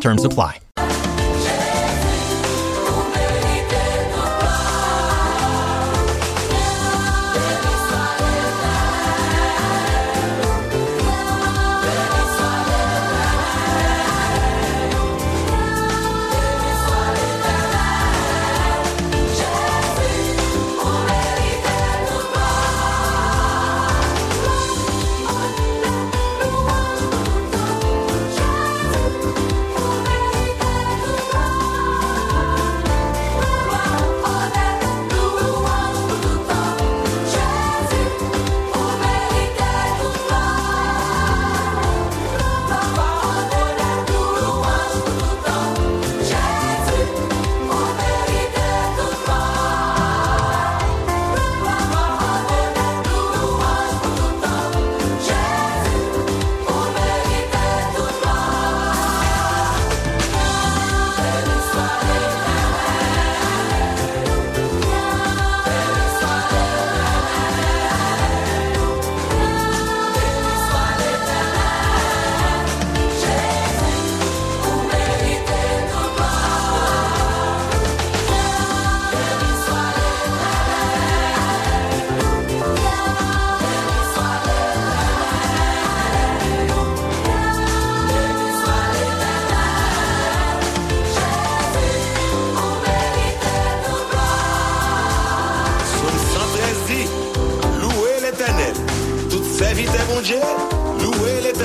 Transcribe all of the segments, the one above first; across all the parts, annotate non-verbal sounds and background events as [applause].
Terms apply.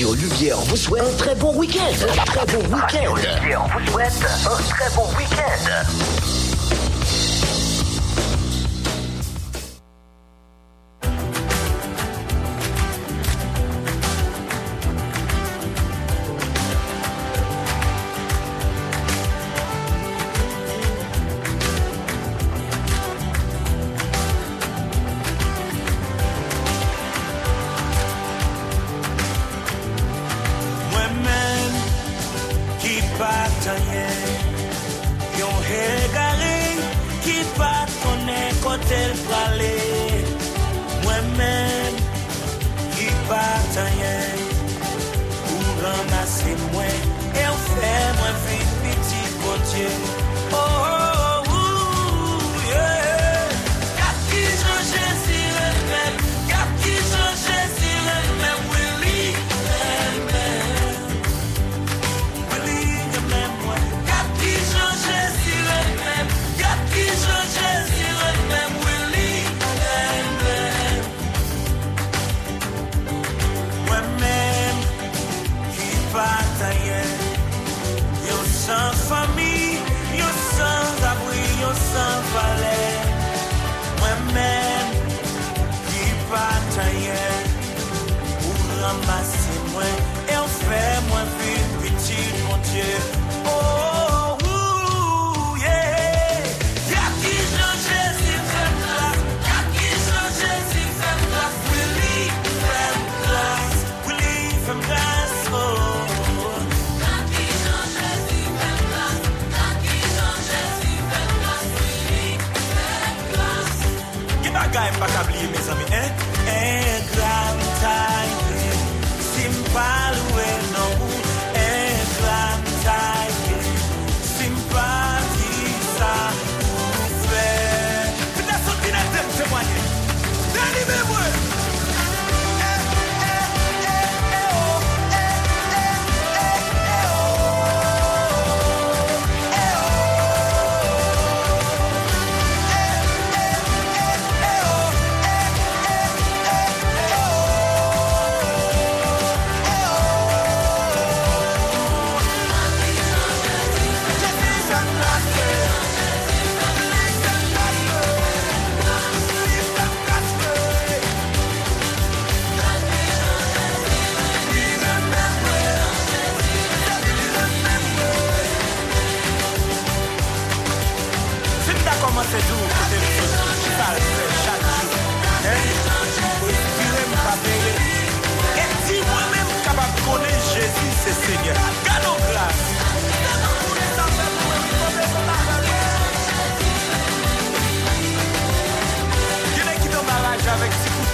Radio Lumière vous souhaite un très bon week-end. Un très bon week-end. Lumière vous souhaite un très bon week-end.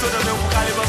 Avek si kouto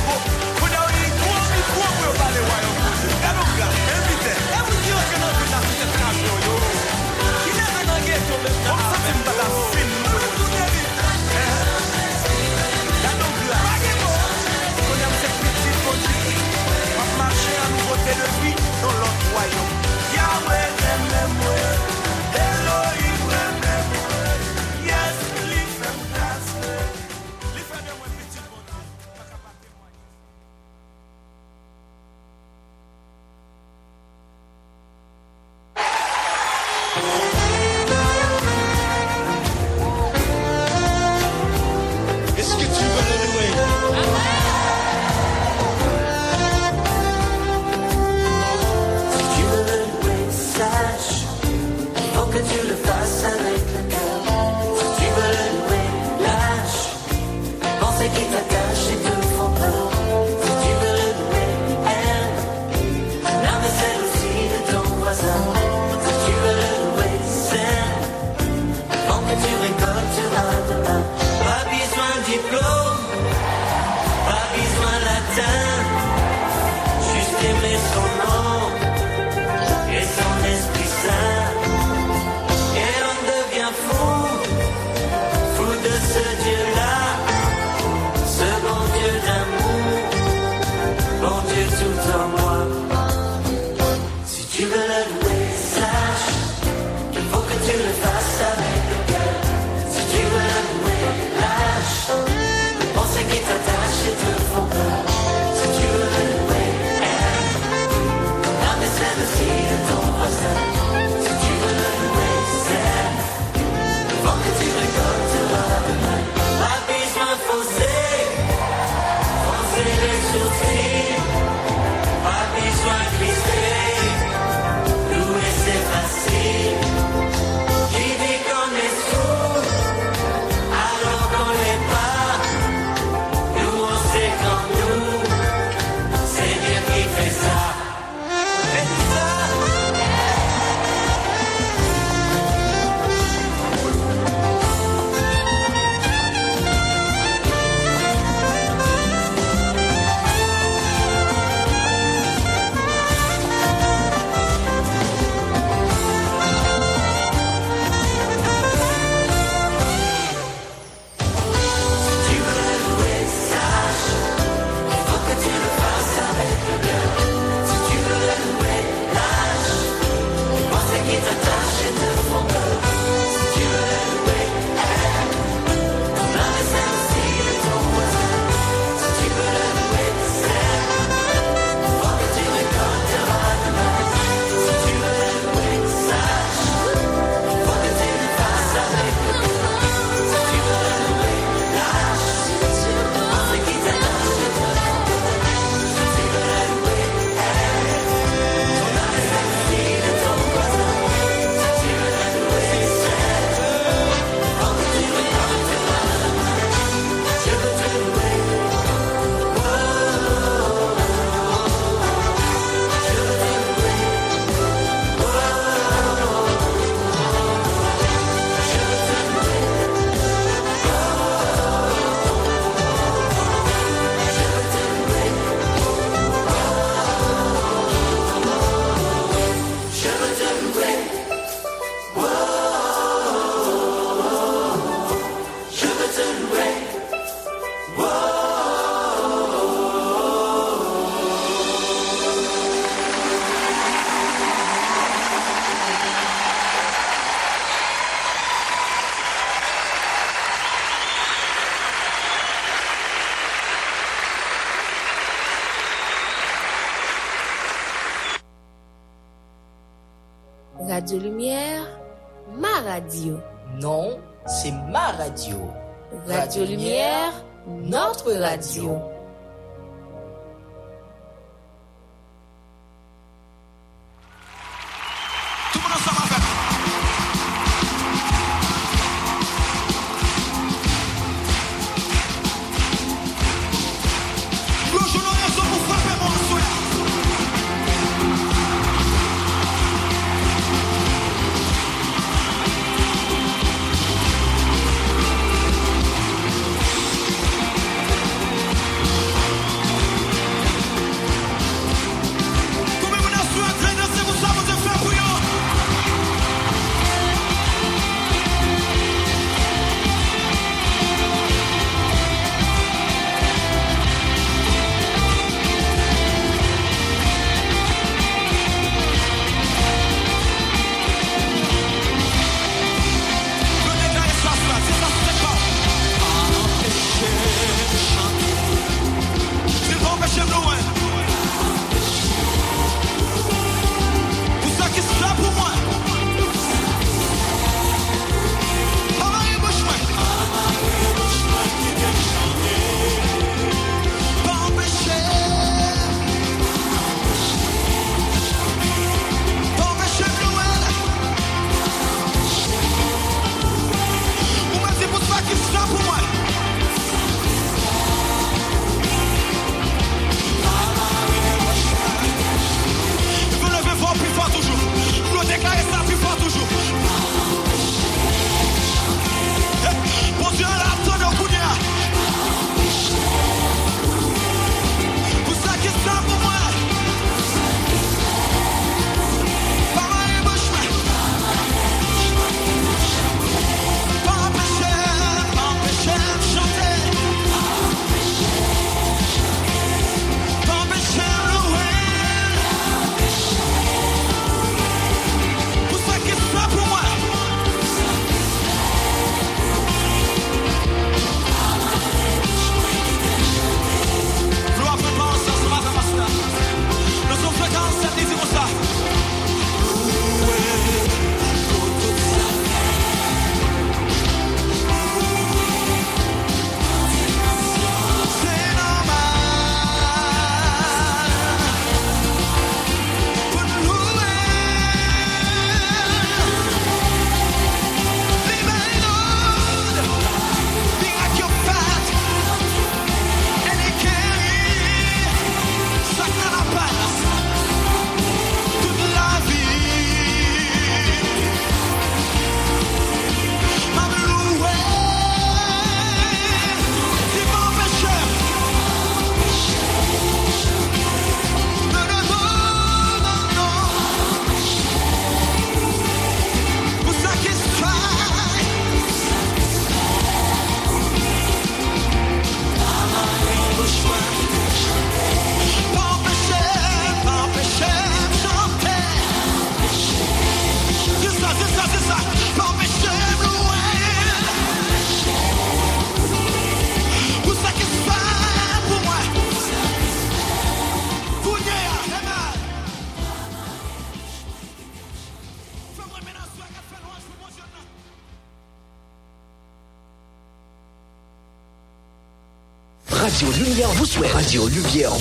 Radio Lumière, notre radio.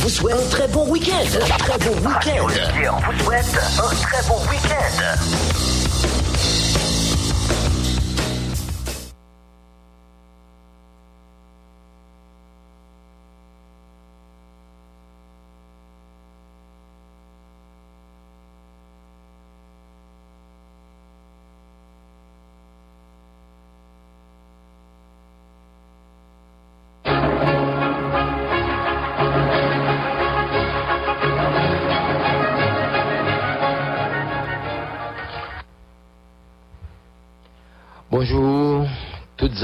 vous souhaite un très bon week-end. Très bon week-end. On vous souhaite un très bon week-end.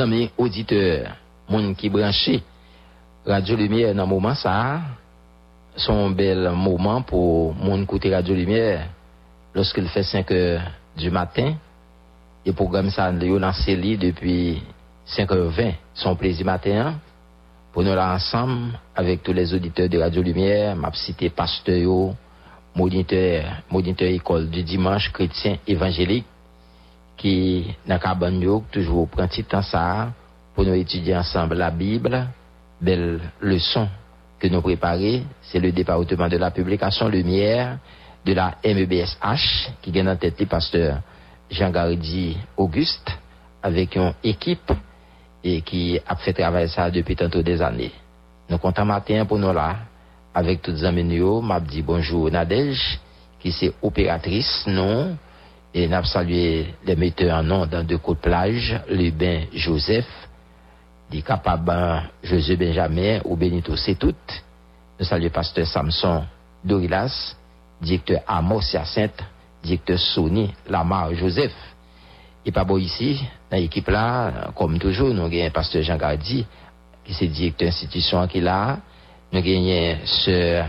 amis auditeurs, moun qui branché Radio Lumière dans moment ça, son bel moment pour moun côté Radio Lumière lorsqu'il fait 5 heures du matin. Et programme ça, nous lancé depuis 5h20, son plaisir matin. Pour nous là ensemble, avec tous les auditeurs de Radio Lumière, m'a cité pasteur, moniteur, moniteur école du dimanche chrétien évangélique, qui dans cabane yo toujours prend petit temps ça pour nous étudier ensemble la Bible, belle leçon que nous préparer, c'est le département de la publication Lumière de la MEBSH qui gagne en tête le pasteur Jean Gardi Auguste avec une équipe et qui a fait travailler ça depuis tantôt des années. Nous comptons matin pour nous là avec toutes les amis m'a dit bonjour Nadège qui c'est opératrice non et salué les metteurs en nom dans deux côtes plage, le bain Joseph, dit capable José Benjamin ou Benito c'est tout. Nous saluons pasteur Samson Dorilas, directeur Amos Hyacinthe, directeur Sony Lamar Joseph. Et pas beau ici, dans l'équipe là, comme toujours, nous avons pasteur Jean Gardi, qui est directeur institution qui là. Nous avons sœur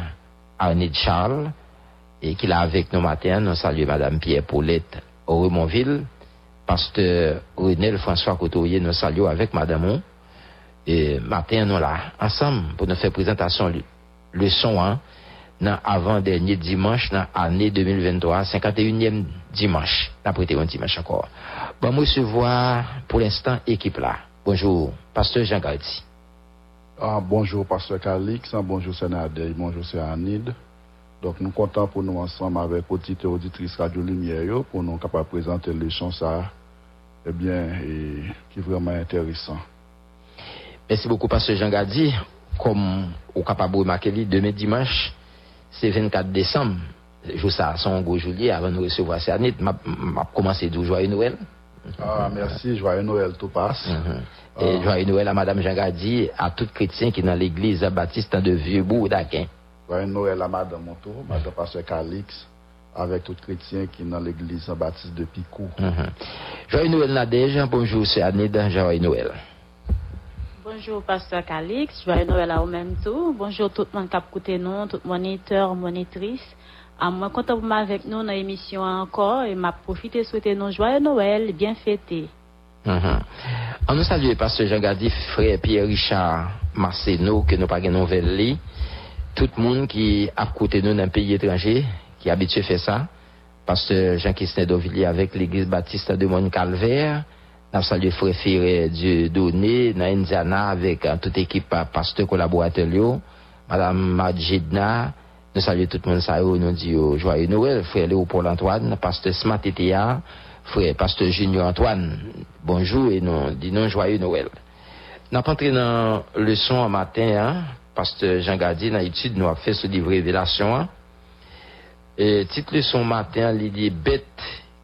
Arnette Charles, et qui est avec nous matin. Nous saluons Madame Pierre Paulette au Remonville. Pasteur Renel François Couturier, nous saluons avec Madame Et matin, nous là, ensemble, pour nous faire présentation leçon, hein, dans avant-dernier dimanche, dans l'année 2023, 51e dimanche. Après, un dimanche encore. Bon, je vois pour l'instant équipe là. Bonjour, Pasteur Jean Gardi. Ah, bonjour, Pasteur Calix, bonjour, Sénadé, bonjour, c'est Anide. Donc, nous comptons pour nous ensemble avec auditeurs et auditrices Radio Lumière pour nous capables de présenter les chansons ça, eh bien, et qui est vraiment intéressant. Merci beaucoup, Pasteur Jean Gardi. Comme au capable de remarquer, demain dimanche, c'est 24 décembre. Je ça, son gros juillet, avant de recevoir cette année, m'a commencé de joyeux Noël. Ah, merci, joyeux Noël, tout passe. Mm -hmm. Et joyeux Noël à Madame Jean Gardi, à tout chrétien qui est dans l'église baptiste de Vieux-Bourg d'Aquin. Joyeux Noël à Madame Montour, Madame Pasteur Calix, avec tout chrétien qui est dans l'église baptiste de Picou. Mm -hmm. Joyeux Noël Nadège, bonjour, c'est Anide, joyeux Noël. Bonjour, Pasteur Calix. Joyeux Noël à vous-même tout. Bonjour tout le monde qui a écouté nous, tout moniteur, monitrice. À moi, content pour avec nous dans l'émission encore et m'a profité de souhaiter nous joyeux Noël, bien fêté. Mm -hmm. On nous salue, Pasteur Jean Gadi, frère Pierre-Richard Marceno, que nous pas de nouvelles Tout le monde qui a écouté nous dans un pays étranger, qui a habitué à faire ça. Pasteur Jean-Christine Dovillier avec l'église baptiste de Mont-Calvaire. Nous saluons frère Ferré Dieu Donné dans avec uh, toute équipe uh, pasteur collaborateur Madame Madjidna, nous saluons tout le monde ça nous dit oh, joyeux Noël, frère Léopold Antoine, pasteur Smart Etea, frère pasteur Junior Antoine, bonjour et nous disons joyeux Noël. Nous avons entré dans le en matin, hein, pasteur Jean Gardi, dans l'étude, nous avons fait ce livre Révélation. Et titre leçon matin, il dit bête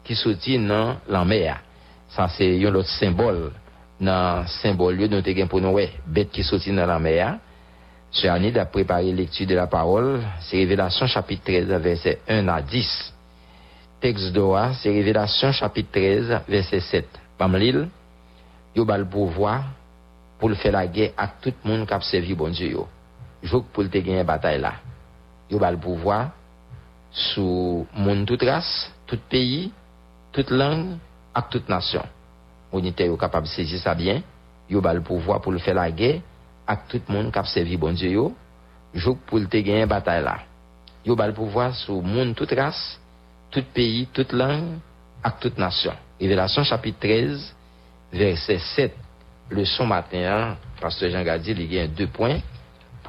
qui sortit dans la mer. Ça, c'est un autre symbole. Dans symbole, nous avons pour nous, bête qui sortit dans la mer. Année, a préparé lecture de la parole. C'est Révélation chapitre 13, verset 1 à 10. Texte d'Oa, c'est Révélation chapitre 13, verset 7. Pamlil, yo bal pouvoir pour le faire la guerre à tout le monde qui a servi bon Dieu. Jou pour le gagner bataille là. Yo bal pouvoir sous monde toute race, tout pays, toute langue, à toute nation. On était capable de saisir ça bien. Yo bal le faire la guerre à tout qui a servi bon Dieu yo. Jou pour le gagner bataille là. Yo bal pouvoir sous monde toute race, tout pays, toute langue, à toute nation. Révélation chapitre 13, verset 7. Le son matin, pasteur Jean Gadi, y a deux points.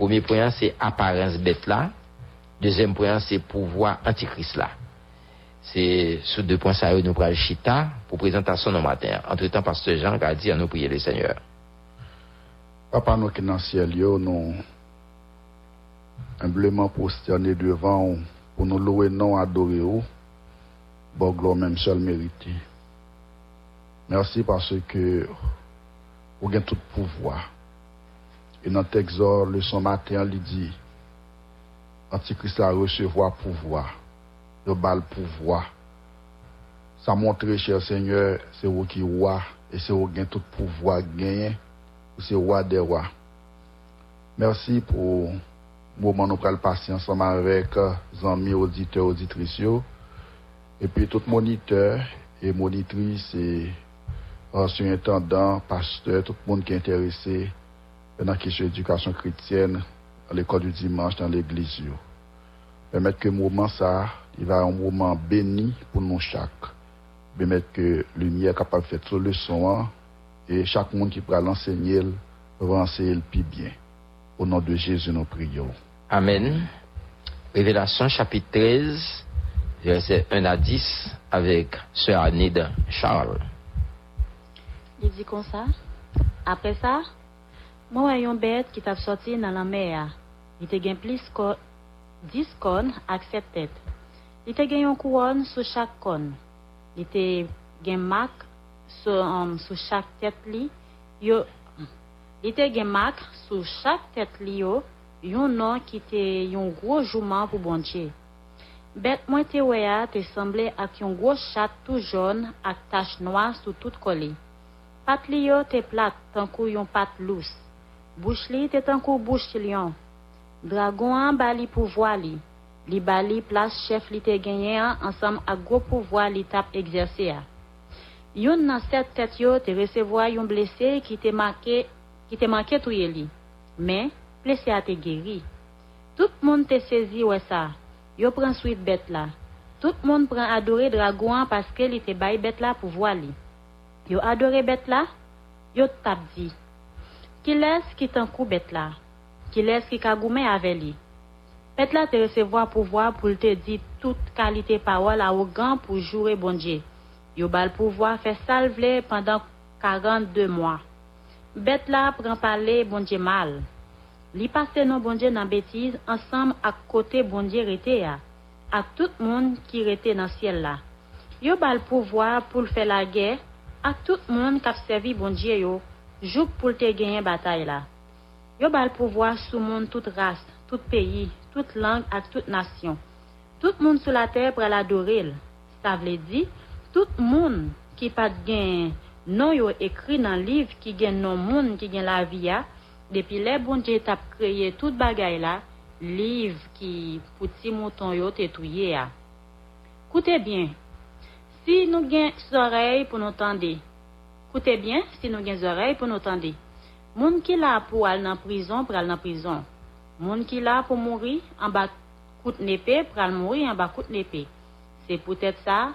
Premier point, c'est apparence bête là. Deuxième point, c'est pouvoir antichrist là. C'est sur deux points, ça nous prenons chita pour présentation au matin. Entre temps, pasteur Jean Gadi, à nous prier le Seigneur. Papa, nous qui dans ciel, nous humblement prosternés devant pour nous louer, non adorer, bon gloire même seul mérité. Merci parce que vous avez tout pouvoir. Et dans texte, le son matin, il dit, Antichrist a recevoir pouvoir. Le bal pouvoir. Ça montre, cher Seigneur, c'est vous qui roi et c'est vous qui avez tout pouvoir gagné. C'est roi des rois. Merci pour le moment où nous prenons passer ensemble avec les amis auditeurs, auditrices. Et puis tout moniteur et monitrice et ancien intendant, pasteur, tout le monde qui est intéressé dans la question d'éducation chrétienne, à l'école du dimanche, dans l'église. Permettre que le moment ça, il va un moment béni pour nous chaque. Permettre que la lumière capable de faire toute leçon hein, et chaque monde qui pourra l'enseigner va enseigner le plus bien. Au nom de Jésus, nous prions. Amen. Révélation chapitre 13, versets 1 à 10, avec Sœur Anide Charles. Il dit comme ça. Après ça, Mwen wè yon bet ki tap soti nan la mea. Li te gen plis ko, dis kon ak set tet. Li te gen yon kouon sou chak kon. Li te gen mak sou, um, sou chak tet li yo. Li te gen mak sou chak tet li yo yon nan ki te yon gwo jouman pou bonche. Bet mwen te wè a te semble ak yon gwo chat tou joun ak tache noa sou tout koli. Pat li yo te plat tankou yon pat lous. Bouch li te tankou bouch lion. Dragon an ba li pouvoi li. Li ba li plas chef li te genyen an ansam ak gwo pouvoi li tap egzerse ya. Yon nan set tet yo te resevoa yon blese ki te make, ki te make touye li. Men, blese a te geri. Tout moun te sezi we sa. Yo pren suite bet la. Tout moun pren adore dragon an paske li te bay bet la pouvoi li. Yo adore bet la, yo tap di. Ki les ki tankou bet la, ki les ki kagoumen ave li. Bet la te resevo a pouvoi pou lte di tout kalite pawal a ogan pou jure bonje. Yo bal pouvoi fe salvele pandan 42 mwa. Bet la pran pale bonje mal. Li pase non bonje nan betiz ansam ak kote bonje rete ya. Ak tout moun ki rete nan siel la. Yo bal pouvoi pou l fe la ge ak tout moun kap sevi bonje yo. Jouk pou te genyen batay la. Yo bal pouvoi sou moun tout ras, tout peyi, tout lang ak tout nasyon. Tout moun sou la ter pral adoril. Sa vle di, tout moun ki pat gen non yo ekri nan liv ki gen non moun ki gen la viya, depi le bonje tap kreye tout bagay la, liv ki pouti mouton yo te touye ya. Koute bien, si nou gen sorey pou nou tende, Koute bien, si nou gen zorey pou nou tande. Moun ki la pou al nan prizon, pral nan prizon. Moun ki la pou mouri, an ba koute nepe, pral mouri, an ba koute nepe. Se pou tèt sa,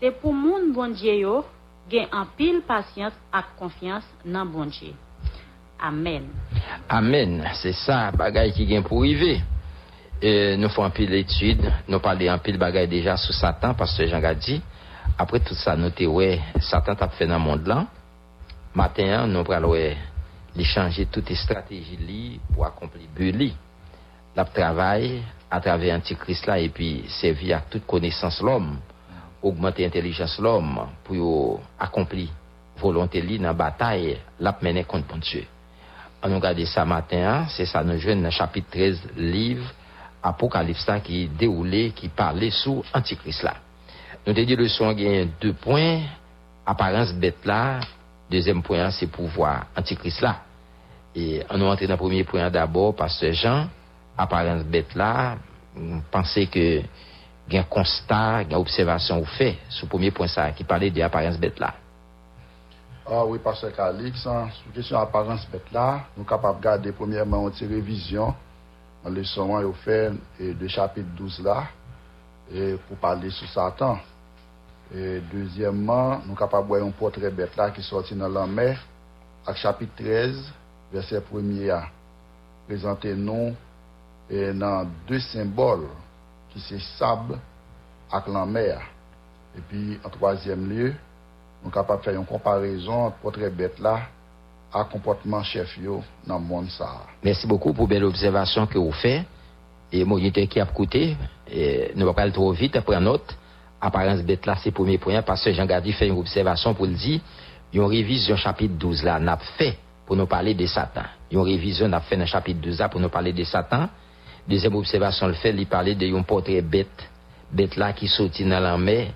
se pou moun bondye yo, gen an pil pasyans ak konfians nan bondye. Amen. Amen, se sa bagay ki gen pou rive. E, nou fò an pil etude, nou pale an pil bagay deja sou satan, pastor Jean Gadi, après tout ça, nous te ouais, Satan t'a fait dans le monde là. Matin, nous allons ouais, changer toutes les stratégies li pour accomplir but. La travail à travers Antichrist là et puis servir à toute connaissance l'homme, augmenter l'intelligence l'homme pour accomplir volonté li dans la bataille, la mener contre bon Dieu. On nous regarde ça matin, c'est ça nous jouons dans chapitre 13 livre Apocalypse qui déroulé, qui parlait sous Antichrist là. Nous te dit le son gagne deux points, apparence bête là, deuxième point c'est pouvoir Antichrist là. Et on nous dans le premier point d'abord parce que Jean, apparence bête là, pensait que il y a un constat, une observation ou fait sur le premier point ça, qui parlait de l'apparence bête là. Ah oui, parce que Alix, hein, sur question apparence bête là, nous sommes capables de garder premièrement une révision le leçon au fait de chapitre 12 là, pour parler sur Satan. E Dezyèmman, nou kapab wè yon potre bet la ki sorti nan lan mer ak chapit 13, versè premier a. Prezante nou e nan dè symbol ki se sab ak lan mer. E pi an troasyèm lè, nou kapab fè yon komparison potre bet la ak komportman chef yo nan moun sa. Mersi bokou pou bel observasyon ki ou fè. E mou yete ki ap koute, nou wakal tro vit apre anot. Apparence bête là, c'est premier point. Parce que Jean Gardi fait une observation pour le dire. Il y a une révision chapitre 12 là, n'a fait pour nous parler de Satan. Il y a une révision n'a fait dans chapitre 12 là pour nous parler de Satan. Deuxième observation, le fait, il parlait de un portrait bête. Bête là qui sortit dans la mer.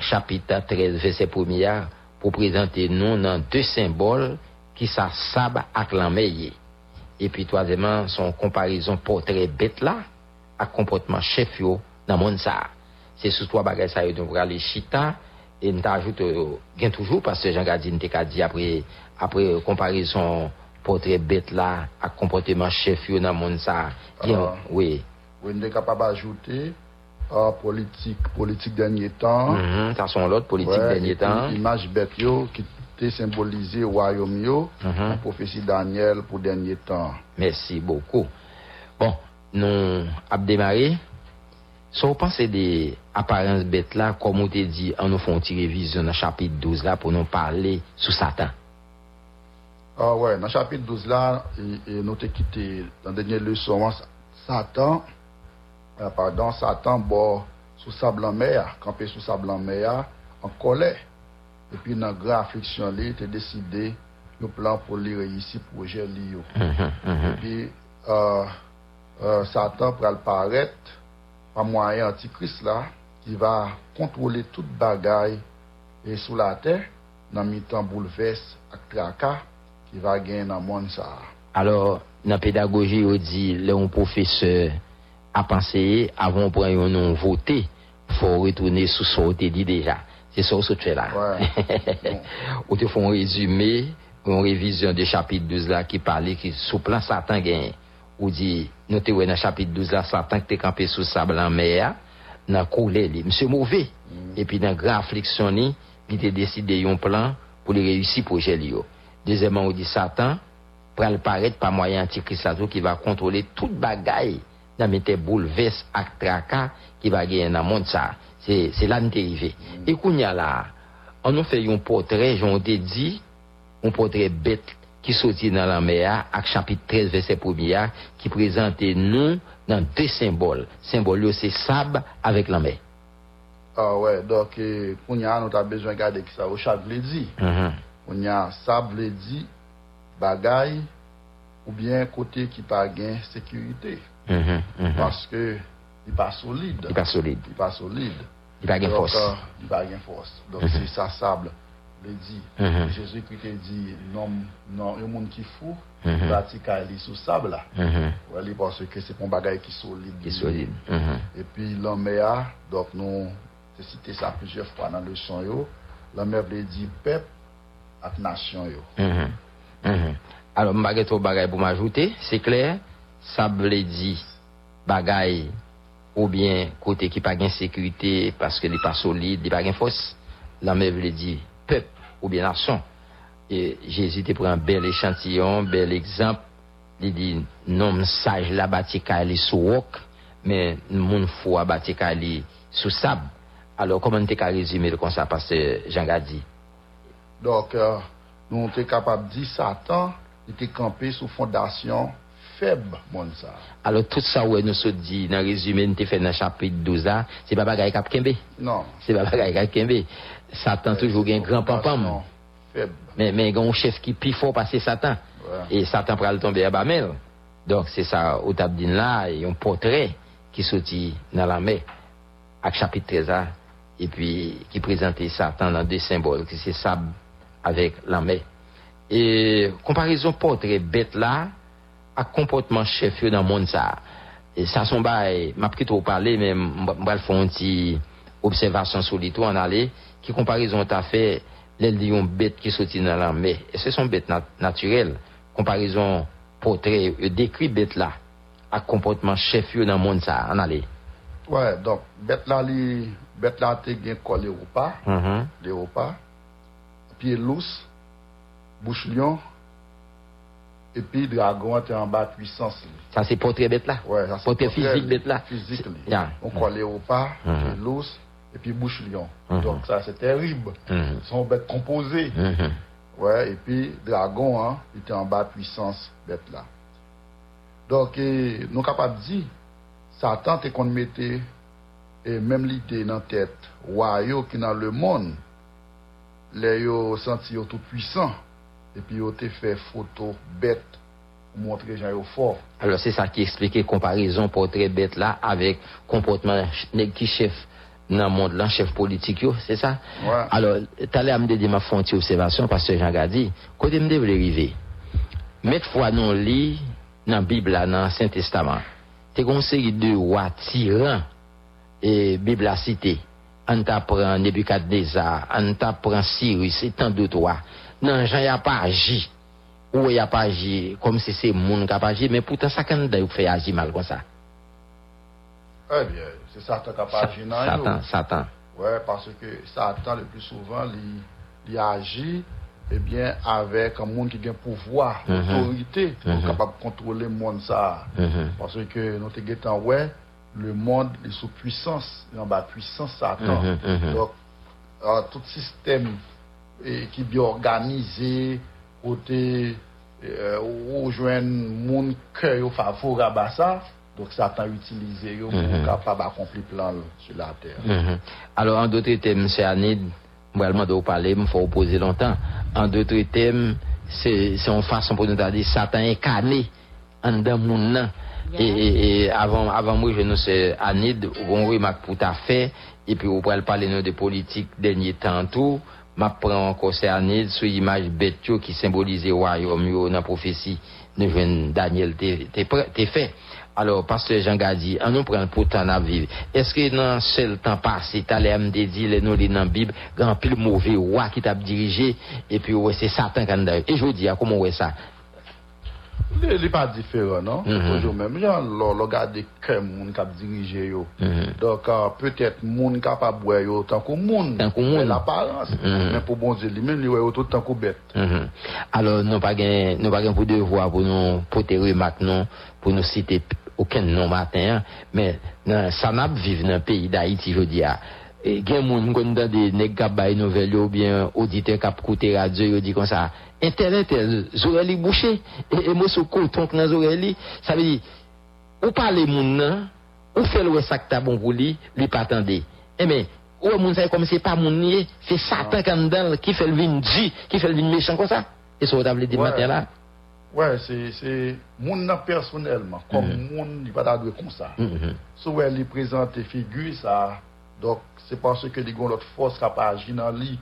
Chapitre 13, verset 1 pour présenter nous dans deux symboles qui ça sable avec la. Et puis, troisièmement, son comparaison portrait bête là, à comportement chef dans le monde. Se sou to bagay sa yo don prale chita, e nta ajoute gen toujou, paske jan gadi nte ka di apre, apre komparison potre bet la ak kompoteman chef yo nan moun sa. Gen, ah, oui. Ou nte kapab ajoute, ah, politik, politik denye tan. Mm -hmm, ta son lot, politik ouais, denye tan. Imaj bet yo ki te symbolize wayom yo, mm -hmm. profesi Daniel pou denye tan. Mersi bokou. Bon, nou ap demare. So ou panse de aparense bet la, kom ou te di an nou fon ti revizyon nan chapit 12 la pou nou parle sou Satan? Ah wè, ouais, nan chapit 12 la, et, et nou te kite nan denye lèson an Satan, euh, pardon, Satan bo sou sa blan mèya, kampe sou sa blan mèya, an kolè. Epi nan gra afliksyon li, te deside yo plan pou li reyisi proje li yo. Mm -hmm, mm -hmm. Epi, euh, euh, Satan pral paret, pa mwayen antikris la ki va kontrole tout bagay e sou la ter nan mi tan bouleves ak traka ki va gen nan moun sa. Alors, nan pedagogi yo di, le yon profeseur apanseye avon pran yon non vote, fò retoune sou sote di deja. Se sou sote la. [laughs] Ou te fon rezume, yon revizyon de chapit 12 la ki pale ki sou plan satan genye. Ou dit, nous te dans le chapitre 12 là, Satan qui t'est campé sous sable en mer, dans coulé, li. monsieur mauvais. Et puis dans grande affliction, li, il a décidé un plan pour réussir projet li yo. Deuxièmement, on dit Satan, pour le paraître par moyen antichrist là, qui va contrôler toute bagaille dans mes bouleverse ak tracas qui va gagner dans le monde ça. C'est, c'est là nous arrivé. Et qu'on y a là, on nous fait un portrait, j'en ai dit, un portrait bête qui sortit dans la mer, avec chapitre 13, verset 1 qui présentait nous dans deux symboles. Symbole, c'est sable avec la mer. Ah ouais, donc, euh, pour nous, nous avons besoin de regarder qui ça au chaque dit. Mhm. On y a sable dit, bagaille, ou bien côté qui pas gain sécurité. Mhm, mhm. Parce que il pas solide. Il n'est pas solide. Il pas solide. Il n'a pas de Donc, force. euh, il pas de force. Donc c'est ça sable. li di. Mhm. Jezu ki te di, nan non, yon moun ki fou, bati mhm. ka li sou sab la. Mhm. Wè li panse ke se pon bagay ki solide. Ki solide. E pi lomè a, dok nou te site sa plusieurs fwa nan le son yo, lomè vle di pep ak nasyon yo. Alors mbagay to bagay pou m'ajoute, se kler, sa vle di bagay ou bien kote ki pa gen sekurite paske li pa solide, li pa gen fos, lomè vle di ou bien nation. Et Jésus te prend un bel échantillon, bel exemple. Il dit, non sage la bâti kali sous roc, mais mon foi bâti kali sous sable. Alors, comment tu as résumé le comme ça, pasteur Jean Gadi? Donc euh, nous sommes capables de dire Satan il était campé sous fondation faible ça. Alors, tout ça, ouais, nous se dit, dans le résumé, nous fait dans le chapitre 12 là, c'est pas bagaille cap. Non. C'est pas bagaille cap. Satan toujours un grand pampam. Fondation Faible. Mais, mais, il y a un chef qui plus fort passer Satan. Ouais. Et Satan pourra le tomber à bas mer. Donc, c'est ça, au tabdine là, il y a un portrait qui sortit dans la mer, avec chapitre 13 là, et puis, qui présentait Satan dans deux symboles, qui c'est sable avec la mer. Et, comparaison portrait bête là, à comportement chef dans le monde ça. Et ça son bail, m'a trop parler, mais m'va faire une petite observation sur les en aller, qui comparaison t'a fait, l'aile de yon bête qui sorti dans la mer. Et ce sont bêtes nat naturelles. Comparaison portrait, euh, décrit bête là, à comportement chef dans le monde ça, en aller. Ouais, donc bête là li bête là te gen collé au pas, Mhm. les repas, pied lousse, bouche lion et puis dragon était en bas puissance. li. Ça c'est portrait bête là. Ouais, ça c'est Portrait physique bête là. Physique. Yeah. On collé au pas, Mhm. pied lousse et puis bouche lion. Mm -hmm. Donc ça, c'est terrible. Mm -hmm. Ils sont bêtes composées. Mm -hmm. ouais, et puis, dragon, hein, il était en bas puissance, bête là. Donc, et, nous capables de dire, Satan, te qu'on mettait, et même l'idée dans la tête, royaux qui dans le monde, les yo senti yo tout puissant, et puis yo te fait photo bête montrer Jean fort. Alors c'est ça qui explique comparaison portrait bête là avec comportement qui chef dans le monde là, chef politique c'est ça? Ouais. Alors, l'heure, je me m'a fait une petite observation parce que Jean Gadi, côté me devait arriver. Mettre fois non lit dans la Bible dans l'Ancien Testament. C'est une série de rois tyrans et Bible a cité. On t'apprend Nebuchadnezzar, on t'apprend Cyrus et tant d'autres rois. Non, Jean y a pas agi. Ou il a pas agi comme si c'est monde qui a pas agi, mais pourtant ça quand il fait agir mal comme ça. Eh bien, Se satan kapajina yo. Satan, satan. Ouè, parce que satan le plus souvent li, li agi, ebyen, eh avek an moun ki gen pouvoi, otorite, uh-huh. pou kapab uh-huh. kontrole moun sa. Uh-huh. Parce que nou te getan ouè, le moun li sou puissance, li an ba puissance satan. Donc, an tout sistem ki bi organize, kote, ou jwen moun kè yo favorab a sa, donc Satan utilise yo pour Mhm. capable d'accomplir plan sur la terre. Mhm. Alors, en d'autres termes, M. Anid, moi, je vais parler, il faut opposer longtemps. En d'autres termes, c'est c'est une façon pour nous de dire Satan incarné en dedans moun nan. Et, avant, avant moi, je ne sais, Anid, on remarque pour ta fait, et puis on pourrait parler nous de politique dernier temps tout. Ma prend encore c'est Anid sur l'image bête yo qui symbolise le royaume dans la prophétie de Daniel t'es fait. Alors, pasteur Jean Gadi, an nou pren pou tan ap vive. Eske nan sel tan pase, talè amde di, lè nou lè nan bib, gan pil mouve wak ki tap dirije, epi wè se satan kan daye. E jodi ya, koman wè sa? Li, li pa diferan, non? Mm -hmm. Toujou menm, jan lò, lò gade kè moun kap dirije yo. Mm -hmm. Dok, uh, pwetèt moun kap ap wè yo tankou moun. Tankou moun. Mè l'aparans. Mm -hmm. Men pou bonze li, men li wè yo tout tankou bet. Mm-hmm. Alors, nou pa gen, nou pa gen pou devwa pou nou potere mak non? nou, pou nou site pwetèt. aucun nom matin, mais nan, ça n'a vivre dans le pays d'Haïti, je dis. Et gen moun kon dan de nek kap bay nouvel ou bien auditeur kap koute radio yo di kon sa, internet eh, zoreli bouché, e, e mou sou kotonk nan zoreli, sa ve di, ou pale moun nan, ou fel wè sak ta bon pou li, li patande. E men, ou moun sa kom se pa moun niye, se satan ah. kan dan ki fel vin di, ki fel vin mechan kon sa, e sou tabli di ouais. mater la. Wè, se moun nan personelman, kom mm-hmm. moun li pata dwe kon sa. Mm-hmm. Sou wè li prezante figu sa, dok se panse ke li gon lot fos kapaji nan li,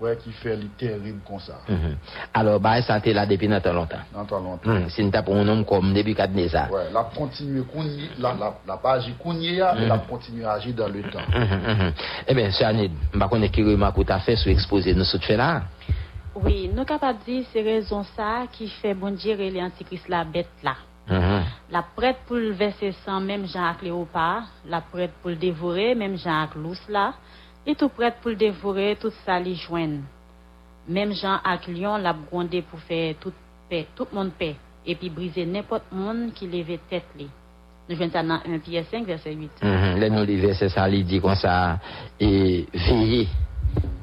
wè ki fè li terib kon sa. Mm-hmm. Alors, ba e sante la depi nan tan lontan. Nan tan lontan. Sin ta pou moun om kom debi katne sa. Wè, la kontinye kounye, la paji kounye ya, la kontinye aji dan le tan. E ben, Sanid, mba konen ki remak ou ta fè sou expose nou sot fè la. Oui, nous capables de dire c'est raison ça qui fait bon Dieu et l'antichrist la bête là. Mhm. La prête pour le verser sang, même Jean avec Léopard. La prête pour le dévorer, même Jean avec l'ous là. Et tout prête pour le dévorer, tout ça les joigne. Même Jean avec Lion l'a grondé pour faire toute paix, tout le monde paix. Et puis briser n'importe monde qui levait tête li. Nous venons dans 1 Pierre 5, verset 8. Mhm. Là, nous, les versets, ça, il dit comme ça, et veillez,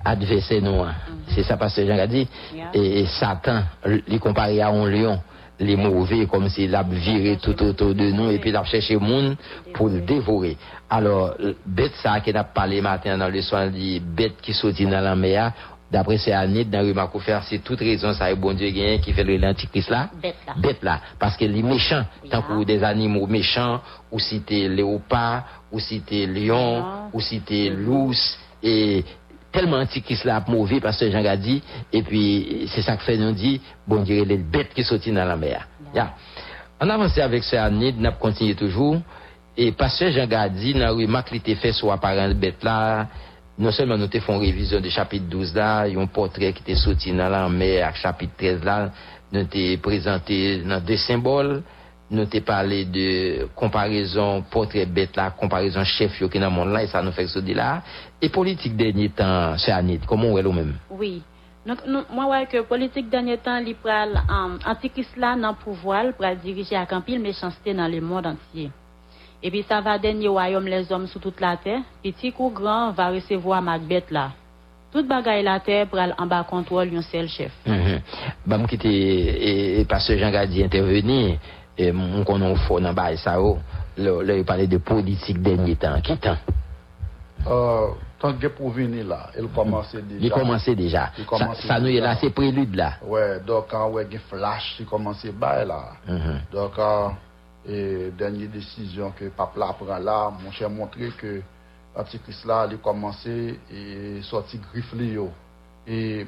adversaire nous. hein. C'est ça, parce que Jean a dit, et, Satan, il comparé à un lion, les mauvais, comme s'il a viré tout autour de nous, et puis il a cherché le monde pour le dévorer. Alors, bête ça, qui a parlé matin dans le soir, il dit, bête qui sortit dans la mer, d'après ces années, dans le faire, c'est toute raison, ça, est bon Dieu gagne, qui fait le l'antichrist là. Bête là. Bête là. Parce que les méchants, tant que des animaux méchants, ou si t'es léopard, ou si t'es lion, Lion. ou si t'es lousse, et tellement antichrist là mauvais parce que Jean a dit, et puis c'est ça que fait nous dit, bon Dieu, les bêtes qui sortent dans la mer. On avance avec ce année, nous continuons toujours, et parce que Jean a dit, dans la remarque qui était fait sur apparence bête là, non seulement nous te fait une révision de chapitre 12 là, il y a un portrait qui était sorti dans la mer, chapitre 13 là, nous t'ai présenté dans deux symboles, nous t'ai parlé de comparaison portrait bête là, comparaison chef qui dans le monde là, et ça nous fait ce dit là. E politik denye tan se anit, komon wè lou mèm? Oui, mwen wè ke politik denye tan li pral um, antikis la nan pouvoal pral dirije ak anpil mechansite nan le moun antye. E pi sa va denye wayom les om sou tout la te, pitik ou gran va resevo a magbet la. Tout bagay la ter pral an ba kontrol yon sel chef. Mm -hmm. Ba mou ki te, e, e pa se jan gadi interveni, e, moun konon fon an ba e sa ou, le, le yon pale de politik denye tan, ki tan? Uh, Tan gen pou vini la, el komanse deja. Li komanse deja. Sa nou ye la, se prelude la. Ouè, dok an wè gen flash, si komanse bay la. Dok an, euh, denye desisyon ke pap la pran la, moun chè montre ke antikris la li komanse e soti grif li yo. E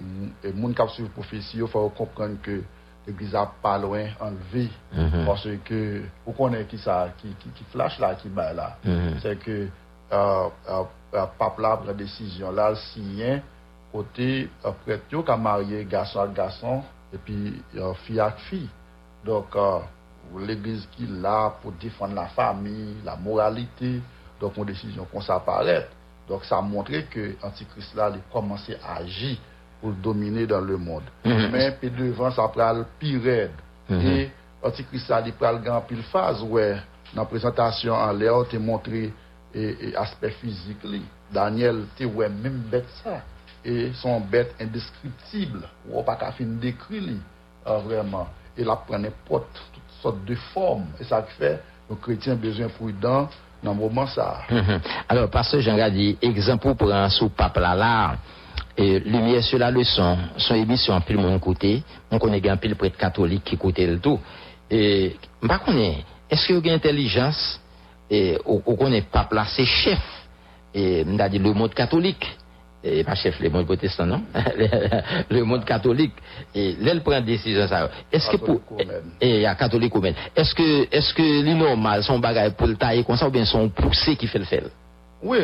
moun kap sou profesi yo, fè ou komprende ke l'Eglise a pa loin enlevé parce que ou konen ki sa, ki flash la, ki bay la. Se ke euh, euh, euh, là prend décision là, le signe, côté, euh, prêtre yo qui a marié garçon à garçon, et puis, euh, fille à fille. Donc, euh, l'église qui là pour défendre la famille, la moralité, donc une décision qu'on s'apparaît. Donc ça a montré que l'Antichrist là, il a commencé à agir pour dominer dans le monde. Mhm. Mais puis devant, ça prend le pire raide. Mhm. Et l'Antichrist là, il prend le grand pile phase, ouais, dans la présentation en l'air, montré et, aspect physique. li. Daniel, tu ouais, même bête ça. Et son bête indescriptible. Ou pas qu'à fin décrit, li, euh, vraiment. Et là, prend n'importe toutes sortes de formes. Et ça fait, le chrétien besoin prudent dans le moment ça. Mhm. Alors, pasteur Jean dit, exemple pour un sous pape là, là, et lumière sur la leçon, son émission en pile mon côté, on connaît un pile prêtre catholique qui côté le tout. Et, bah, est-ce qu'il y a une intelligence, et, ou connaît là, c'est chef, et, on a dit le monde catholique, et pas chef le monde protestant, non? [laughs] le, monde catholique, et il prend décision, ça. Est-ce que pour, et il y a catholique ou même. Est-ce que, est-ce que, les normal, son bagage pour le tailler comme ça, ou bien son poussé qui fait le faire? Oui,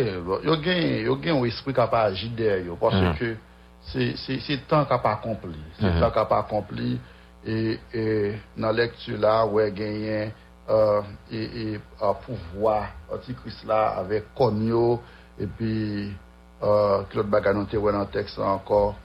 il y a un esprit qui pas agi derrière, parce Mhm. que c'est c'est- c'est temps qui n'a pas accompli. C'est Mhm. temps qui n'a pas accompli. Et, et dans la lecture là, ouais, gagné euh, et, et euh, pouvoir antichrist là avec Conyo et puis euh, Claude Baganon dans le texte encore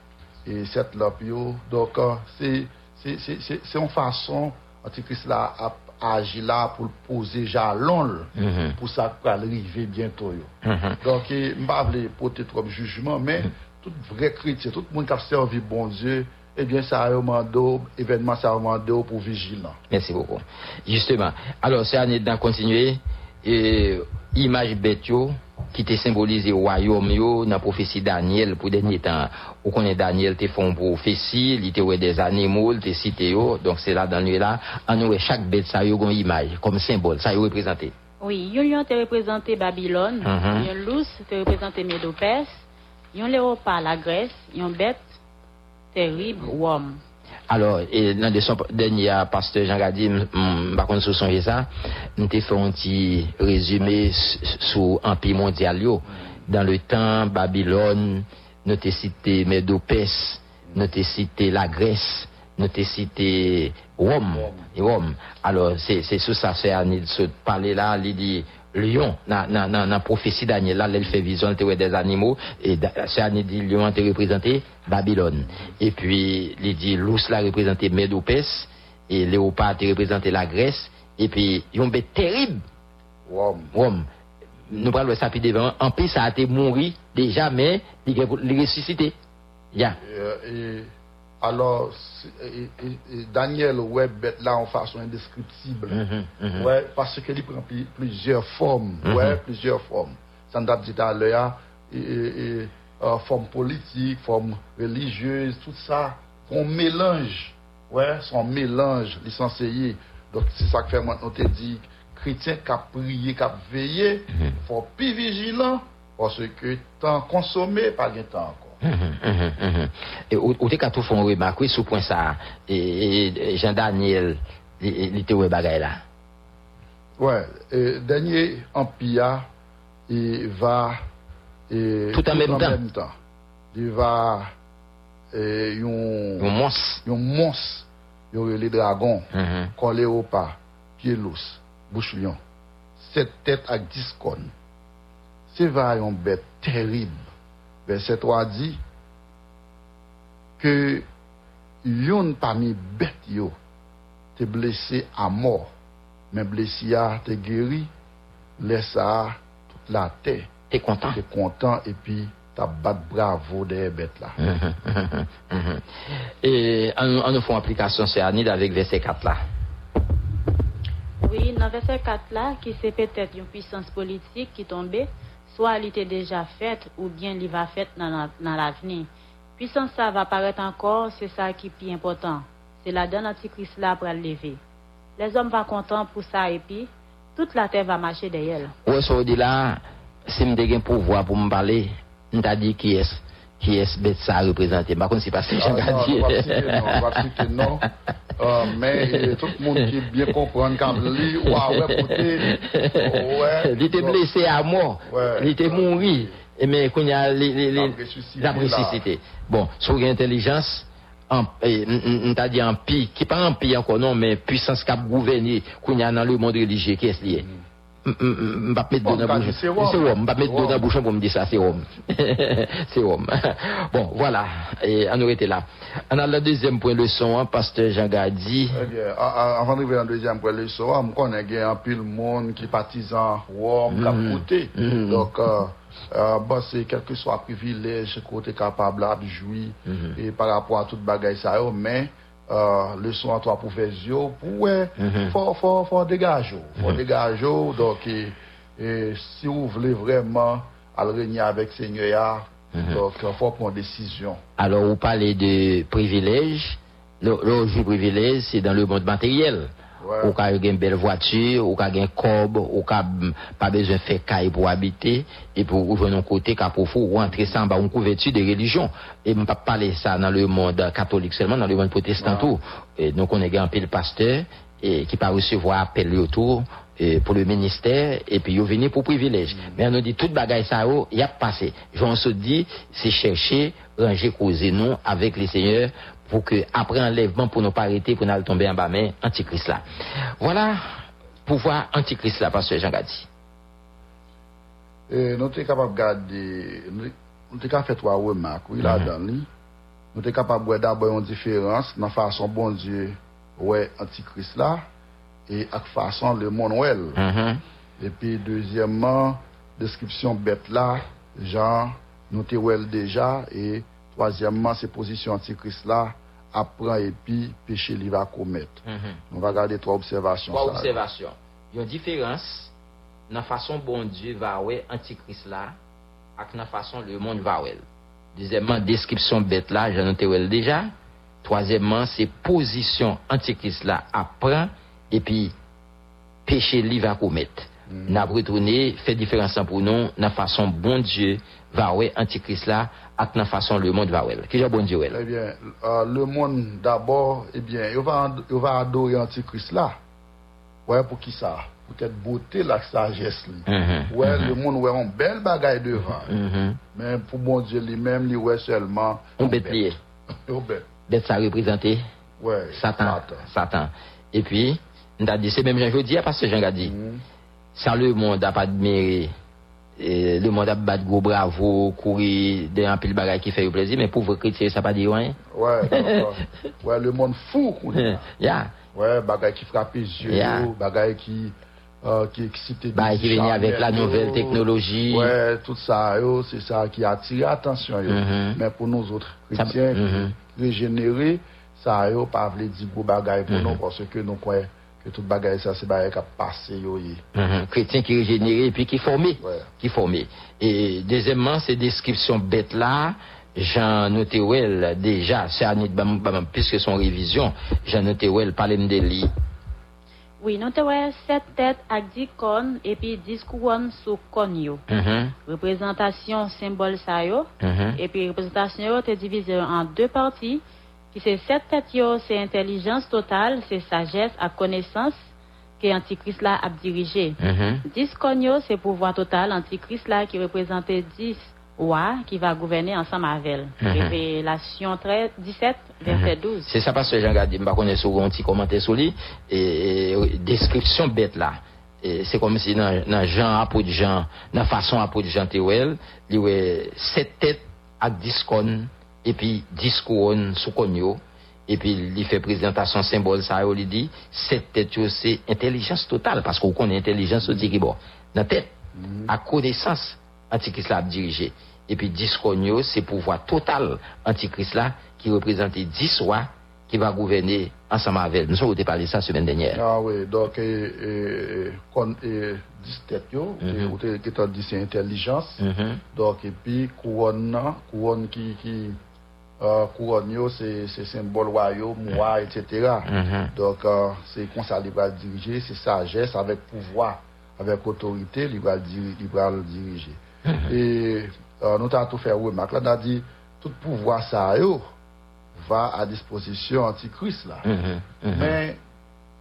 et cette lop yo. Donc euh, c'est c'est c'est c'est c'est une façon antichrist là a a agi là pour poser jalon Mhm. pour ça pour arriver bientôt. Mhm. Donc, je ne vais pas porter trop de jugement, mais tout vrai chrétien, tout le monde qui a servi bon Dieu, eh bien, ça a demandé, événement, ça a pour vigilant. Merci beaucoup. Justement. Alors, c'est année d'en continuer. Et, image bête yo, qui te symbolise le royaume yo, dans la prophétie Daniel, pour dernier temps. Ou connaît Daniel te font prophétie, il te des animaux, il te cité yo. Donc, c'est là, dans le là, en nous, chaque bête, ça yo, une image, comme symbole, ça yo représenté. Oui, yon lion te représenté Babylone, Mhm. yon lous te représenté Médopès, yon léopard la Grèce, yon bête terrible Rome. Alors, et dans le dernier pasteur Jean Gadi, par contre, sur son ça, nous t'ai fait un petit résumé sur l'Empire mondial. Dans le temps, Babylone, nous t'ai cité Médopès, nous t'ai cité la Grèce, nous t'ai cité Rome. Rome. Alors, c'est sur ça, c'est de se parler là, il dit, lion, dans na prophétie Daniel, là, elle fait vision, elle des animaux, et c'est Annie dit, lion, te représenté Babylone. Et puis, il dit, l'ours l'a représenté Médopès, et léopard te représenté la Grèce, et puis, ils ont bête terrible, Wow. Rome. Nous parlons de ça puis devant, en plus, ça a été mouru déjà, mais il est ressuscité. Et alors, et- et- Daniel, ouais, là en façon indescriptible. Mhm, mhm. Ouais, parce qu'il prend plusieurs formes. Mhm. Ouais, plusieurs formes. Ça nous dit à l'heure, et, euh, forme politique, forme religieuse, tout ça, un mélange. Ouais, son mélange licencié. Donc, c'est ça que fait maintenant, on te dit, chrétien qui a prié, qui a veillé, Mhm. faut plus vigilant, parce que temps consommé, pas de temps Ou te katou fon remak, wè sou pon sa, Jean Daniel, li te wè bagay la? Wè, denye Ampiya, i va... Tout an menm tan? Di va yon... Yon mons? Yon mons, yon rele dragon, kon leopa, pie lous, bouch lion, set tèt ak diskon. Se va yon bet terib, verset 3 di, ke yon pami bet yo te blese a mor, men blese ya te geri, lesa tout la te. Te kontan. Te kontan, epi ta bat bravo de bet la. Mm -hmm, mm -hmm, mm -hmm. E an nou fon aplikasyon se anid avik verset 4 la. Oui, nan verset 4 la, ki se petet yon pwisans politik ki tombe, soit elle était déjà faite ou bien elle va faite dans, la- dans l'avenir. Puissance ça va apparaître encore, c'est ça qui est plus important. C'est la donne antichrist là pour le lever. Les hommes vont contents pour ça et puis toute la terre va marcher derrière. Ouais, ça dit là, si me pouvoir pour me parler, t'a dit qui est qui est bête ça représenté? Par contre, c'est pas ça que Ah, Jean non, citer non. Euh, mais tout le monde qui bien comprendre quand lui, ouais, ouais, côté, ouais. il était blessé à mort. Il était mouru. Et mais qu'on y a La ressuscité. Bon, sur l'intelligence, on t'a dit empire, qui pas empire encore, non, mais puissance qui a gouverné, qu'on y a dans le monde religieux, qui est lié? m'pas mettre Bon, dans la t'as bouche. dit c'est Rome. C'est Rome. M'pas mettre Rome. dans la bouche pour me dire ça, c'est Rome. [laughs] c'est Rome. Bon, voilà. Et on aurait été là. On a le deuxième point leçon, hein, pasteur Jean Gadi. Eh bien, avant d'arriver en deuxième point le connais qu'il y a un pile monde qui partisan Rome, qui a goûté. Mhm. Donc, euh, euh, bon, c'est quel que soit privilège côté capable de jouir Mhm. et par rapport à toute bagaille ça, yo, mais euh, le son à toi pour faire yeux, pour ouais, Mhm. faut, faut, faut dégager, faut dégager. Donc, et, et si vous voulez vraiment aller régner avec Seigneur, Mhm. donc, il faut prendre une décision. Alors, vous parlez de privilèges. Le, privilège, c'est dans le monde matériel. Ou ka une belle voiture, ou ka gen cob, ou ka mm, pas besoin faire caille pour habiter, et pour ouvrir un côté ka pour ou entrer sans ba, une couverture de religion. Et ne pas parler ça dans le monde catholique seulement, dans le monde protestant tout. Et donc, on est un peu le pasteur, et qui pas recevoir appel autour, et pour le ministère, et puis ils venir pour privilège. Mais on nous dit, toute bagaille ça, y a passé. J'en se dit, c'est chercher, ranger, causer nous avec les seigneurs, pour que, après enlèvement, pour ne pas arrêter, pour pas tomber en bas, mais antichrist là. Voilà, pouvoir antichrist là, pasteur Jean Gadi. Et nous sommes capables de garder, nous nous sommes capables de faire trois remarques, oui, là-dedans. li. Nous sommes capables de d'abord une différence dans la façon bon Dieu, ouais, antichrist là, et la façon le monde ouais. Mhm. Et puis, deuxièmement, description bête là, genre, nous te ouais déjà, et Troasyèmman, se pozisyon antikris la, apren epi, peche li va komet. Mm -hmm. Nou va gade tro observasyon. Tro observasyon. Yon diferans nan fason bon Diyo va we antikris la ak nan fason le moun va wel. Dezemman, deskripsyon bet la, janote wel deja. Troasyèmman, se pozisyon antikris la apren epi, peche li va komet. Mm. N'a retourné, fait différence pour nous, la façon bon Dieu va ouais antichrist là, et la façon le monde va ouais. Qui est bon Dieu ouais? Eh bien, euh, le monde d'abord, eh bien, il va, il va adorer antichrist là. Ouais, pour qui ça? Pour être beauté la sagesse. Mm -hmm. ouais, mm -hmm. le monde ouais on belle bagaille devant. -hmm. Mais pour bon Dieu lui-même, lui ouais seulement. On, on bête lié. [laughs] on bête. Bête ça représenté. Ouais. Satan. Satan. Et puis, on a dit, c'est même Jean-Jodi, parce que Jean a dit. Ça le monde a pas admiré, et le monde a battu gros bravo, courir, des un pile bagaille qui fait plaisir, mais pour vous chrétiens, ça pas dit rien. Ouais, d'accord. ouais, le monde fou. [laughs] Yeah. Ouais, bagaille qui frappe les yeux, Yeah. bagaille qui. Euh, qui excite Bah, qui venait avec la nouvelle technologie. Ouais, tout ça, yo, c'est ça qui attire l'attention. Mhm. Mais pour nous autres Ça- chrétiens, Mhm. régénérés, ça, yo, pas veut dire gros bagaille pour Mhm. nous, parce que nous croyons que tout bagaille, ça, c'est bagaille qui a passé. Mhm. Chrétien qui régénéré et puis qui formé. Ouais. Qui formé. Et deuxièmement, ces descriptions bêtes là, Jean Notéwell, déjà, c'est Anit Bam, Bam, puisque son révision, Jean Notéwell parlait de lui. Oui, nous avons sept têtes avec dix cornes et puis dix couronnes sous cornes. Mhm. Représentation symbole ça yo. Mhm. Et puis représentation yo est divisée en deux parties. Ki se set tet yo, se intelijans total, se sajes ak konesans ki antikris la ap dirije. Mm -hmm. Dis kon yo, se pouvoi total, antikris la ki reprezentè dis wa ki va gouverne ansan mavel. Mm -hmm. Revelasyon 17, verset 12. Se sa pa se jan gade, mba konen sou gonti komante sou li, e deskripsyon bet la. Se kom si nan, nan jan apou di jan, nan fason apou di jan te wel, li we set tet ak dis kon. Puis 10 couronnes sous et puis il fait présentation symbole ça, il dit, têtes yo, c'est intelligence totale, parce qu'on connaît intelligence aussi qui bon. Dans la tête, à connaissance, Antichrist là a dirigé. Et puis 10 cogno, c'est pouvoir total Antichrist là, qui représentait 10 rois qui va gouverner ensemble avec elle. Nous avons parlé de ça la semaine dernière. Ah oui, donc, et, et, kon, et, 10 têtes, yo, Mhm. dit c'est intelligence. Mhm. Donc, et puis, couronne, couronne qui, qui, couronne, yo, c'est, c'est symbole royaume, roi, etc. Mhm. Donc, euh, c'est comme ça, il va diriger, c'est sagesse, avec pouvoir, avec autorité, il va, diriger. Et, euh, nous avons tout fait remarque, là, on a dit, tout pouvoir, ça, va à disposition antichrist, là. Mhm. Mhm. Mais,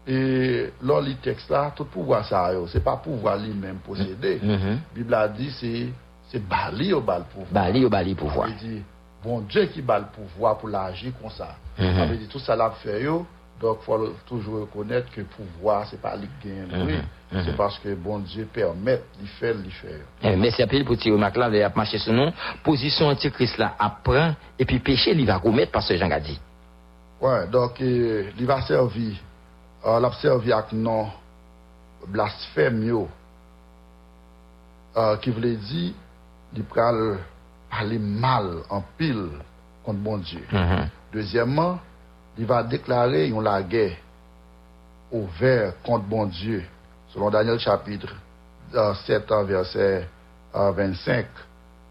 et, lors du texte là, tout pouvoir ça, c'est pas pouvoir lui-même posséder. Mhm. Bible a dit, c'est, c'est Bali au bal pouvoir. Bali ou Bali pouvoir. Il dit, bon Dje ki bal pouvoi pou la aji kon sa. A me di tout sa la pou fè yo, dok fò toujou rekonèt ke pouvoi se pa li gen loui, se paske bon Dje permèt li fè li fè yo. Mèsi apil pou ti ou mak la ve ap mache sou nou, pozisyon antikris la ap pran, epi peche li va koumet pa se jan gadi. Ouè, dok li va servi, l ap servi ak non blasfèm yo, ki vle di, li pral... parler mal en pile contre bon Dieu. Mhm. Deuxièmement, il va déclarer yon la guerre ouverte contre bon Dieu. Selon Daniel chapitre euh, 7, euh, verset euh, 25,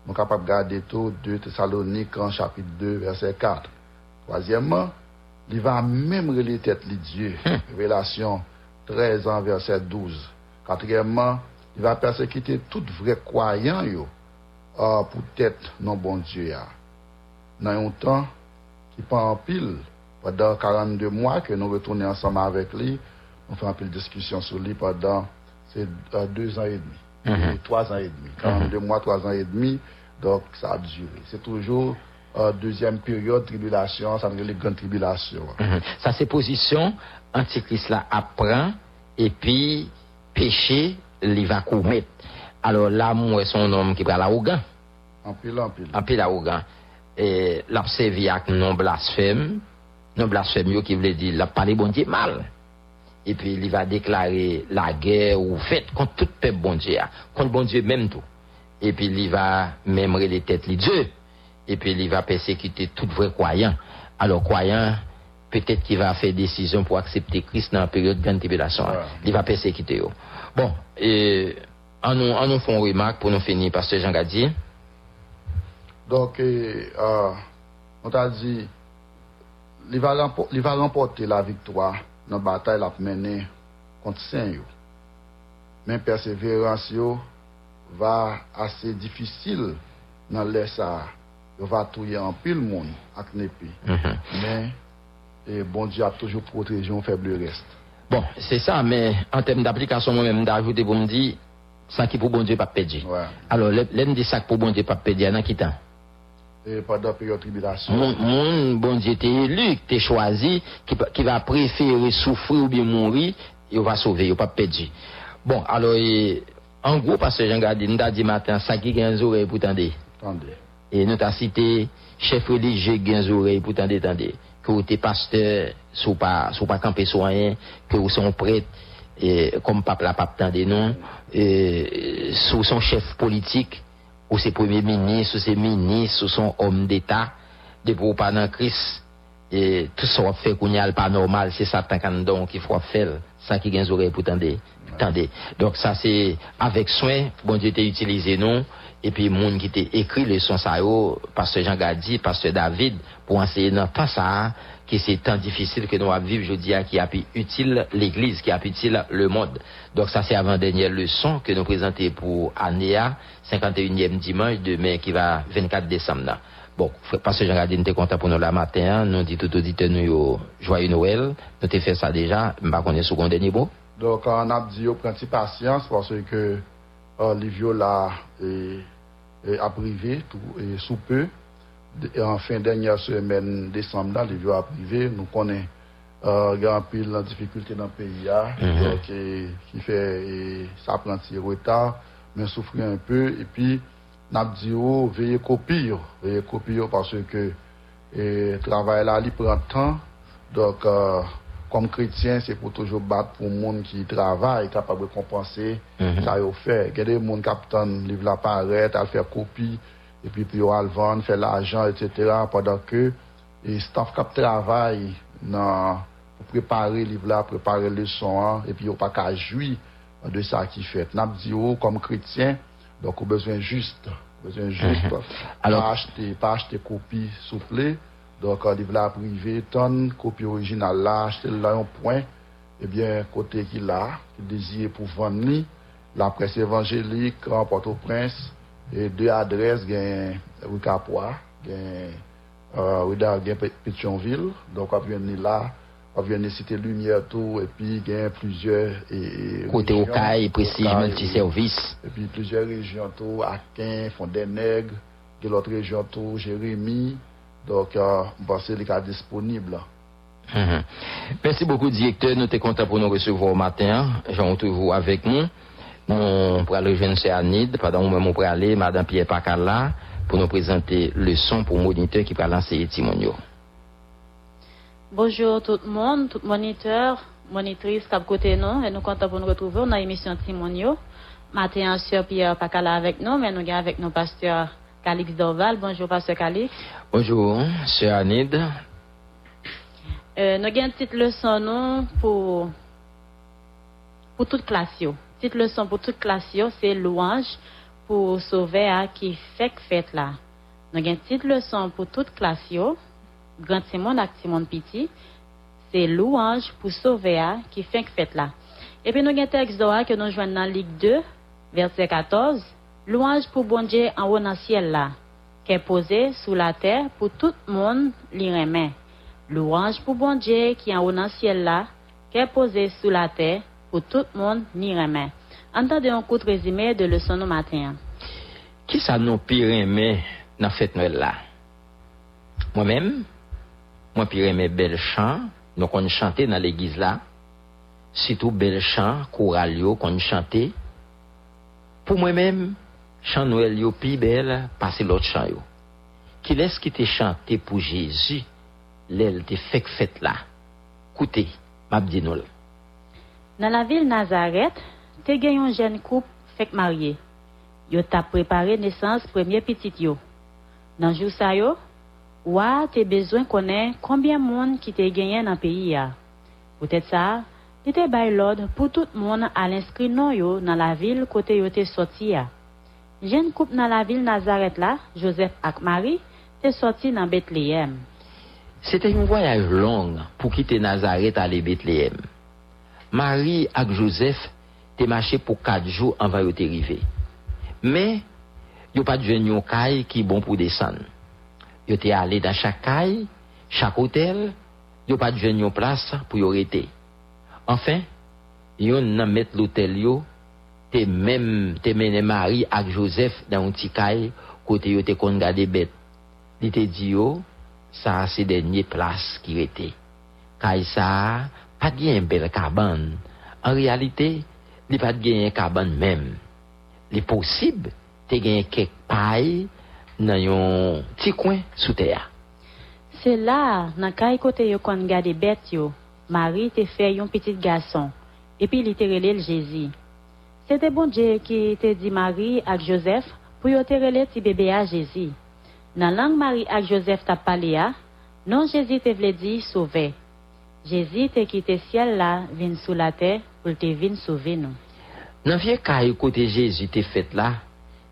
nous sommes capables de garder tout 2 Thessaloniques en chapitre 2, verset 4. Troisièmement, il va même relayer tête li Dieu. Révélation 13 en verset 12. Quatrièmement, il va persécuter tout vrai croyant yo, euh, pour tête non bon Dieu. ya. Dans un temps qui prend en pile, pendant 42 mois que nous retournons ensemble avec lui, nous faisons un peu de discussion sur lui pendant ces euh, deux ans et demi, Mhm. et trois ans et demi. 42 mois, trois ans et demi, donc ça a duré. C'est toujours euh, deuxième période, tribulation, ça veut dire les grandes tribulations. Mhm. Ça, c'est position, antichrist là apprend, et puis péché, il va commettre. Alors là, moi, son homme qui prend l'arrogant. En pile, en pile. En pile arrogant. Et l'observer avec non blasphème, non blasphème qui veut dire, l'a parlé bon Dieu mal. Et puis il va déclarer la guerre ou fête contre tout peuple bon Dieu, a, contre bon Dieu même tout. Et puis il va même les têtes les Dieu. Et puis il va persécuter tout vrai croyant. Alors croyant, peut-être qu'il va faire décision pour accepter Christ dans la période de grande tribulation. hein. Il va persécuter. Bon, et An nou, an nou fon remak pou nou fini, Pastor Jean Gadier. Donk, euh, on ta di, li va remporte la viktwa nan batay la pou mene konti sen yo. Men perseverans yo va ase difisil nan lesa yo va touye an pil moun ak nepi. Mm -hmm. Men, e bon di ap toujou protejon feble rest. Bon, se sa, men, an tem d'aplikasyon mwen mwen da ajoute pou mwen di, ça qui pour bon Dieu pas. Ouais. Alors, l'un dit ça pour bon Dieu pas y en a qui temps. Et pendant la période de tribulation. Mon, mon bon Dieu t'es élu, t'es choisi, qui, qui va préférer souffrir ou bien mourir, il va sauver, il va pas perdre. Bon, alors, et, en gros, parce que j'ai regardé, nous avons dit matin, ça qui des oreilles pour tendre. Et nous avons cité, chef religieux des oreilles pour tendre, tendre. Que vous êtes pasteur, sous pas, sous pas campé soigné, que vous sont prêtres, comme pape la pape non, et, sous son chef politique, ou ses premiers ministres, ou ses ministres, ou son homme d'État, de pour pas dans Christ, et tout ça faire qu'on y a pas normal, c'est Satan qui qu'il faut faire, ça qui gagne oreilles pour tendre. Donc ça c'est avec soin, bon Dieu t'a utilisé non, et puis monde qui t'a écrit le son ça yo, pasteur Jean Gadi, pasteur David, pour enseigner dans temps ça, que c'est tant difficile que nous avons vivre, je dis, qui a pu utile l'église, qui a pu utile le monde. Donc ça c'est avant-dernière leçon que nous présentons pour Anéa, 51e dimanche, demain qui va 24 décembre. Bon, Jean Gadi, nous sommes contents pour nous la matin, hein. nous dit tout auditeur nous joyeux Noël, nous t'ai fait ça déjà, ne sais pas second dernier mot. Donc, on a dit, au prenez patience parce que euh, Livio là est, est privé tout, et sous peu. en fin denye semen Desemble nan li vyo aprive Nou konen euh, Gan pil nan difikulte nan peyi ya mm -hmm. Ki fe e, sa planti reta Men soufri an pe E pi nap di yo veye kopi yo Veye kopi yo parce ke e, Travay la li pren tan Dok euh, Kom kretien se pou toujou bat pou moun ki travay Kapab rekompanse Sa mm -hmm. yo fe Gede moun kapitan liv la paret Al fe kopi epi pou yo alvan, fè l'ajan, etc. Padak ke, e staf kap travay nan prepare liv la, prepare le son an, epi yo pa ka jwi de sa ki fèt. Nap di yo, kom kretien, dok ou bezwen juste, bezwen juste, mhm. pa achete kopi souple, dok liv la prive, ton kopi orijinal la, achete la yon poin, ebyen kote ki la, ki dezye pou vanni, la pres evanjelik, an Port-au-Prince, E de adres gen Rukapwa, gen Ouida uh, gen Petionville, donk ap vyen ni la, ap vyen ni site Lumière tou, epi gen plusieurs Kote Okai, Prestige, Multiservice. Epi plusieurs region tou, Akin, Fondeneg, gen lot region tou, Jérémy, donk uh, mpase li ka disponible. Mm -hmm. Merci beaucoup directeur, nou te konta pou nou recevo ou matin, jan ou te vou avek nou. Nous pour aller rejoindre Anid, pendant nous pour aller, Madame Pierre Pacala, pour nous présenter le son pour moniteur qui va lancer Timonio. Bonjour tout le monde, tout moniteur, monitrice cap côté nous, et nous comptons pour nous retrouver dans l'émission Timonio. Matin, Sœur Pierre Pacala avec nous, mais nous avons avec nos pasteur Calix Dorval. Bonjour, pasteur Calix. Bonjour, Sœur Anid. Euh, nous avons une petite leçon non, pour, pour toute classe. yo. petite leçon pour toute classe, c'est louange pour sauver à qui fait que fête là. Donc, une petite leçon pour toute classe, grand Simon et Simon Petit, c'est louange pour sauver à qui fait que fête là. Et puis, nous avons un texte que nous joignons dans Ligue 2, verset 14. Louange pour bon Dieu en haut dans le ciel là, qui est posé sous la terre pour tout le monde l'y remet. Louange pour bon Dieu qui est en haut dans le ciel là, qui est posé sous la terre pour tout le monde l'y remet. Entendez un coup de résumé de leçon au matin. Qui ça nous pire aimé dans fête Noël là? Moi-même, moi pire aimé bel chant, nous qu'on chantait dans l'église là. Surtout bel chant, choral yo qu'on chantait. Pour moi-même, chant Noël yo pi bel, passer l'autre chant yo. Qui laisse qui te chanté pour Jésus, l'aile te fait fête là. Écoutez, m'a dit. Dans la ville Nazareth, te gen yon jeune couple fait marié. Yo t'a préparé naissance premier petit yo. Dans jour sa yo, wa te besoin connaître combien monde qui te gagné dans pays ya. Peut-être ça, il te bay l'ordre pour tout monde à l'inscrire non yo dans la ville côté yo te sorti ya. Jeune couple dans la ville Nazareth là, Joseph ak Marie, te sorti dans Bethléem. C'était un voyage long pour quitter Nazareth aller Bethléem. Marie et Joseph te marché pour quatre jours avant de arriver. Mais, yo pas de caille qui bon pour descendre. Yo te allé dans chaque caille, chaque hôtel, yo pas de yon place pour y arrêter. Enfin, yon nan met l'hôtel yo, te même mené Marie et Joseph dans un petit caille côté yo te kon gade bête. Li te dit ça c'est dernier place qui était. Caille pas de belle cabane. En réalité, li pas de cabane même. Li possible, te gen quelques paille dans yon petit coin sous terre. C'est là, dans kay côté yo bête yo, Marie te fait yon petit garçon, et puis il te relé le Jésus. C'était bon Dieu qui te dit Marie ak Joseph pour yo te relé ti bébé à Jésus. Dans langue Marie ak Joseph t'a parlé non Jésus te vle dit sauver. Jezi te kite siel la vin sou la te pou te vin souve nou. Nan fye kaye kote Jezi te fet la,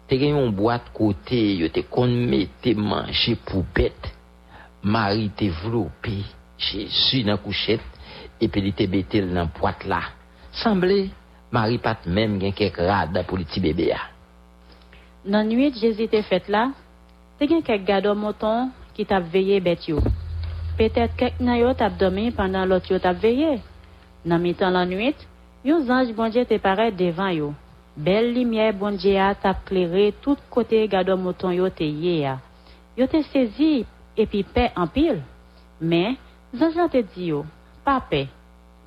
te gen yon boat kote yo te konme te manje pou bet. Mari te vlopi Jezi nan kouchet epi li te betel nan poat la. Samble, mari pat mem gen kek rada pou li ti bebe ya. Nan nwit Jezi te fet la, te gen kek gado moton ki tap veye bet yo. Peut-être nan yo t'a dormi pendant l'autre t'a veillé. Dans mi-temps la nuit, yon ange bon Dieu te paraît devant yo. Belle lumière bon Dieu a t'a clairé tout côté gado mouton yo te yé a. Yo te saisi et puis paix en pile. Mais, ange te dit yo, paix.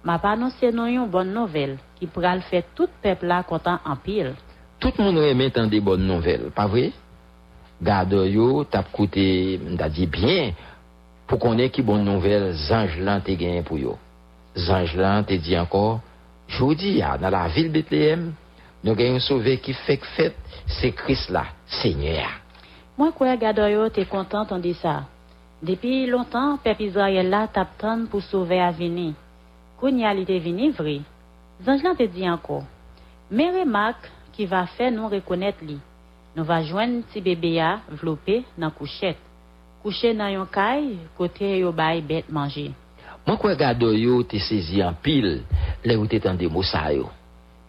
M'a pas annoncé non yon bonne nouvelle qui pral faire tout peuple là content en pile. Tout le monde remet des bonnes nouvelles, pas vrai? Gado yo t'a coûté, m'a dit bien, pou konen ki bon nouvel zanj lan te genyen pou yo. Zanj lan te di ankor, jodi ya nan la vil Betlehem, nou genyen souve ki fek fet, se kris la, senye ya. Mwen kwe gado yo te kontant an di sa. Depi lontan, pepi Zoyel la tap tan pou souve avini. Koun ya li te vini vri. Zanj lan te di ankor, me remak ki va fe nou rekonet li. Nou va jwen ti bebe ya vlope nan kouchet. Couché dans yon caille, côté yo bay bête manger. Moi, quoi, gado yo te saisi en pile, là où t'es en des mots ça yo.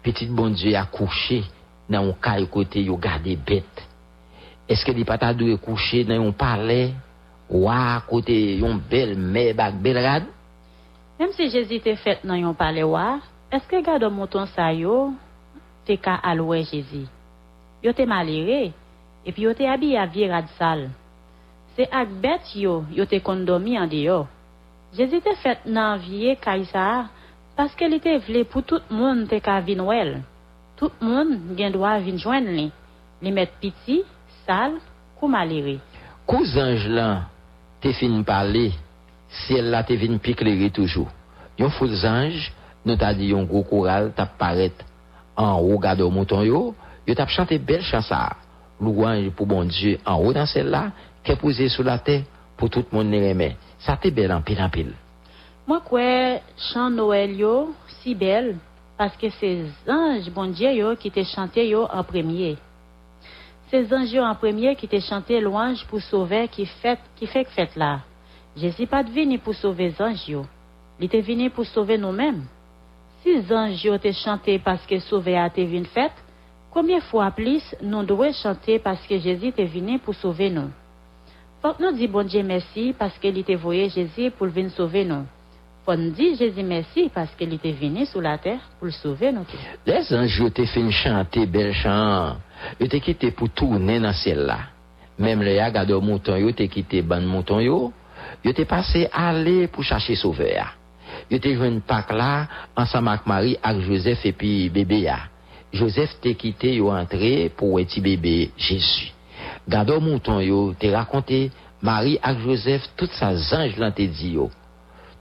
Petit bon Dieu a couché dans un caille côté yo gardé bête. Est-ce que li pas doué coucher dans un palais, ouah, côté yon belle mère bak belle rad? Même si Jésus te fait dans yon palais wa, est-ce que gado mouton sa yo, te ka aloué Jésus? Yo te maléré, et puis yo te habillé à vie rad sale. Se ak bet yo, yo te kondomi an deyo. Jezi te fet nan vie Kaysa, paske li te vle pou tout moun te ka vin wel. Tout moun gen dwa vin jwen li. Li met piti, sal, kou maliri. Kou zanj lan te fin pale, si el la te vin pikleri toujou. Yon foul zanj, nou ta di yon gro koral tap paret an ou gado mouton yo, yo tap chante bel chansa. Louange pou bon Diyo an ou dan sel la, celle-là, qu'est posé sous la terre pour tout le monde les remet. Ça te bel en pile en pile. Moi, quoi, chant Noël si belle, parce que c'est anges, bon Dieu, qui te chanté yo en premier. C'est anges en premier qui te chanté louange pour sauver, qui fait, qui fait fête là. Jésus pas venu pour sauver les anges. Il était venu pour sauver nous-mêmes. Si les anges yo te chanté parce que sauver a te venu fête, combien fois plus nous devons chanter parce que Jésus est venu pour sauver nous? Faut nous dire bon Dieu merci parce qu'il était voyé Jésus pour venir sauver nous. Faut nous dire Jésus merci parce qu'il était venu sur la terre pour sauver nous. Les anges te fin chanter bel chant. Yo te quitté pour tourner dans ciel là. Même les gado mouton yo te quitté ban mouton yo. Yo te passé aller pour chercher sauveur. Yo te joine Pâques là ensemble avec Marie avec Joseph et puis bébé. Joseph te quitté yo entré pour petit bébé Jésus. Gado mouton yo te raconté Marie avec Joseph tout ça ange lan te dit yo.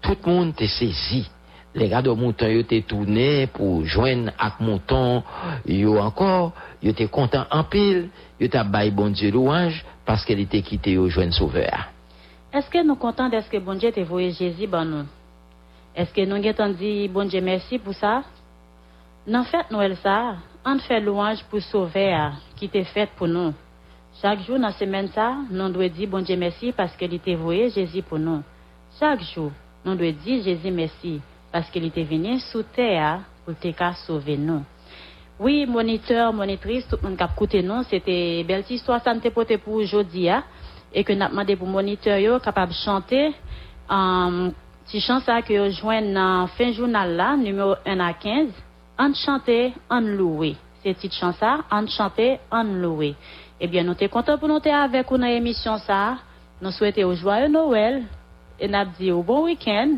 Tout le monde te saisi. Les gars de mouton yo te tourné pour joindre avec mouton yo encore, yo te content en pile, yo t'a bail bon Dieu louange parce qu'elle était quitté yo joindre sauveur. Est-ce que nous contents de ce que bon Dieu te voyé Jésus ban nous? Est-ce que nous avons dit bon Dieu merci pour ça? Dans fête Noël ça, on fait louange pour sauver qui t'est fait pour nous. Chaque jour dans la semaine ça, nous devons dire bon Dieu merci parce qu'il était voyé Jésus pour nous. Chaque jour, nous devons dire Jésus merci parce qu'il était venu sous terre pour te sauver nous. Oui, moniteur, monitrice, tout le monde qui a écouté nous, c'était belle histoire, ça nous pour aujourd'hui, hein, et que nous avons demandé pour moniteur capable de chanter, um, petit chant ça que yo joignent dans fin journal là, numéro 1 à 15, en chanter, en louer. C'est petit chant ça, en chanter, en louer. Eh bien, nous sommes contents pour nous être avec vous dans l'émission. Nous souhaitons un joyeux Noël, et nous dit un bon week-end.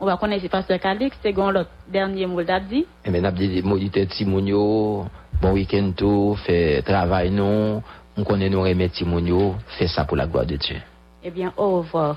On va connaître Pasteur Calix, c'est le dernier mot d'abdi. dit. Et maintenant, dit moniteur Timonio, bon week-end tout, fait travail non, on connaît nous remettre Timonio, fait ça pour la gloire de Dieu. Eh bien, au revoir.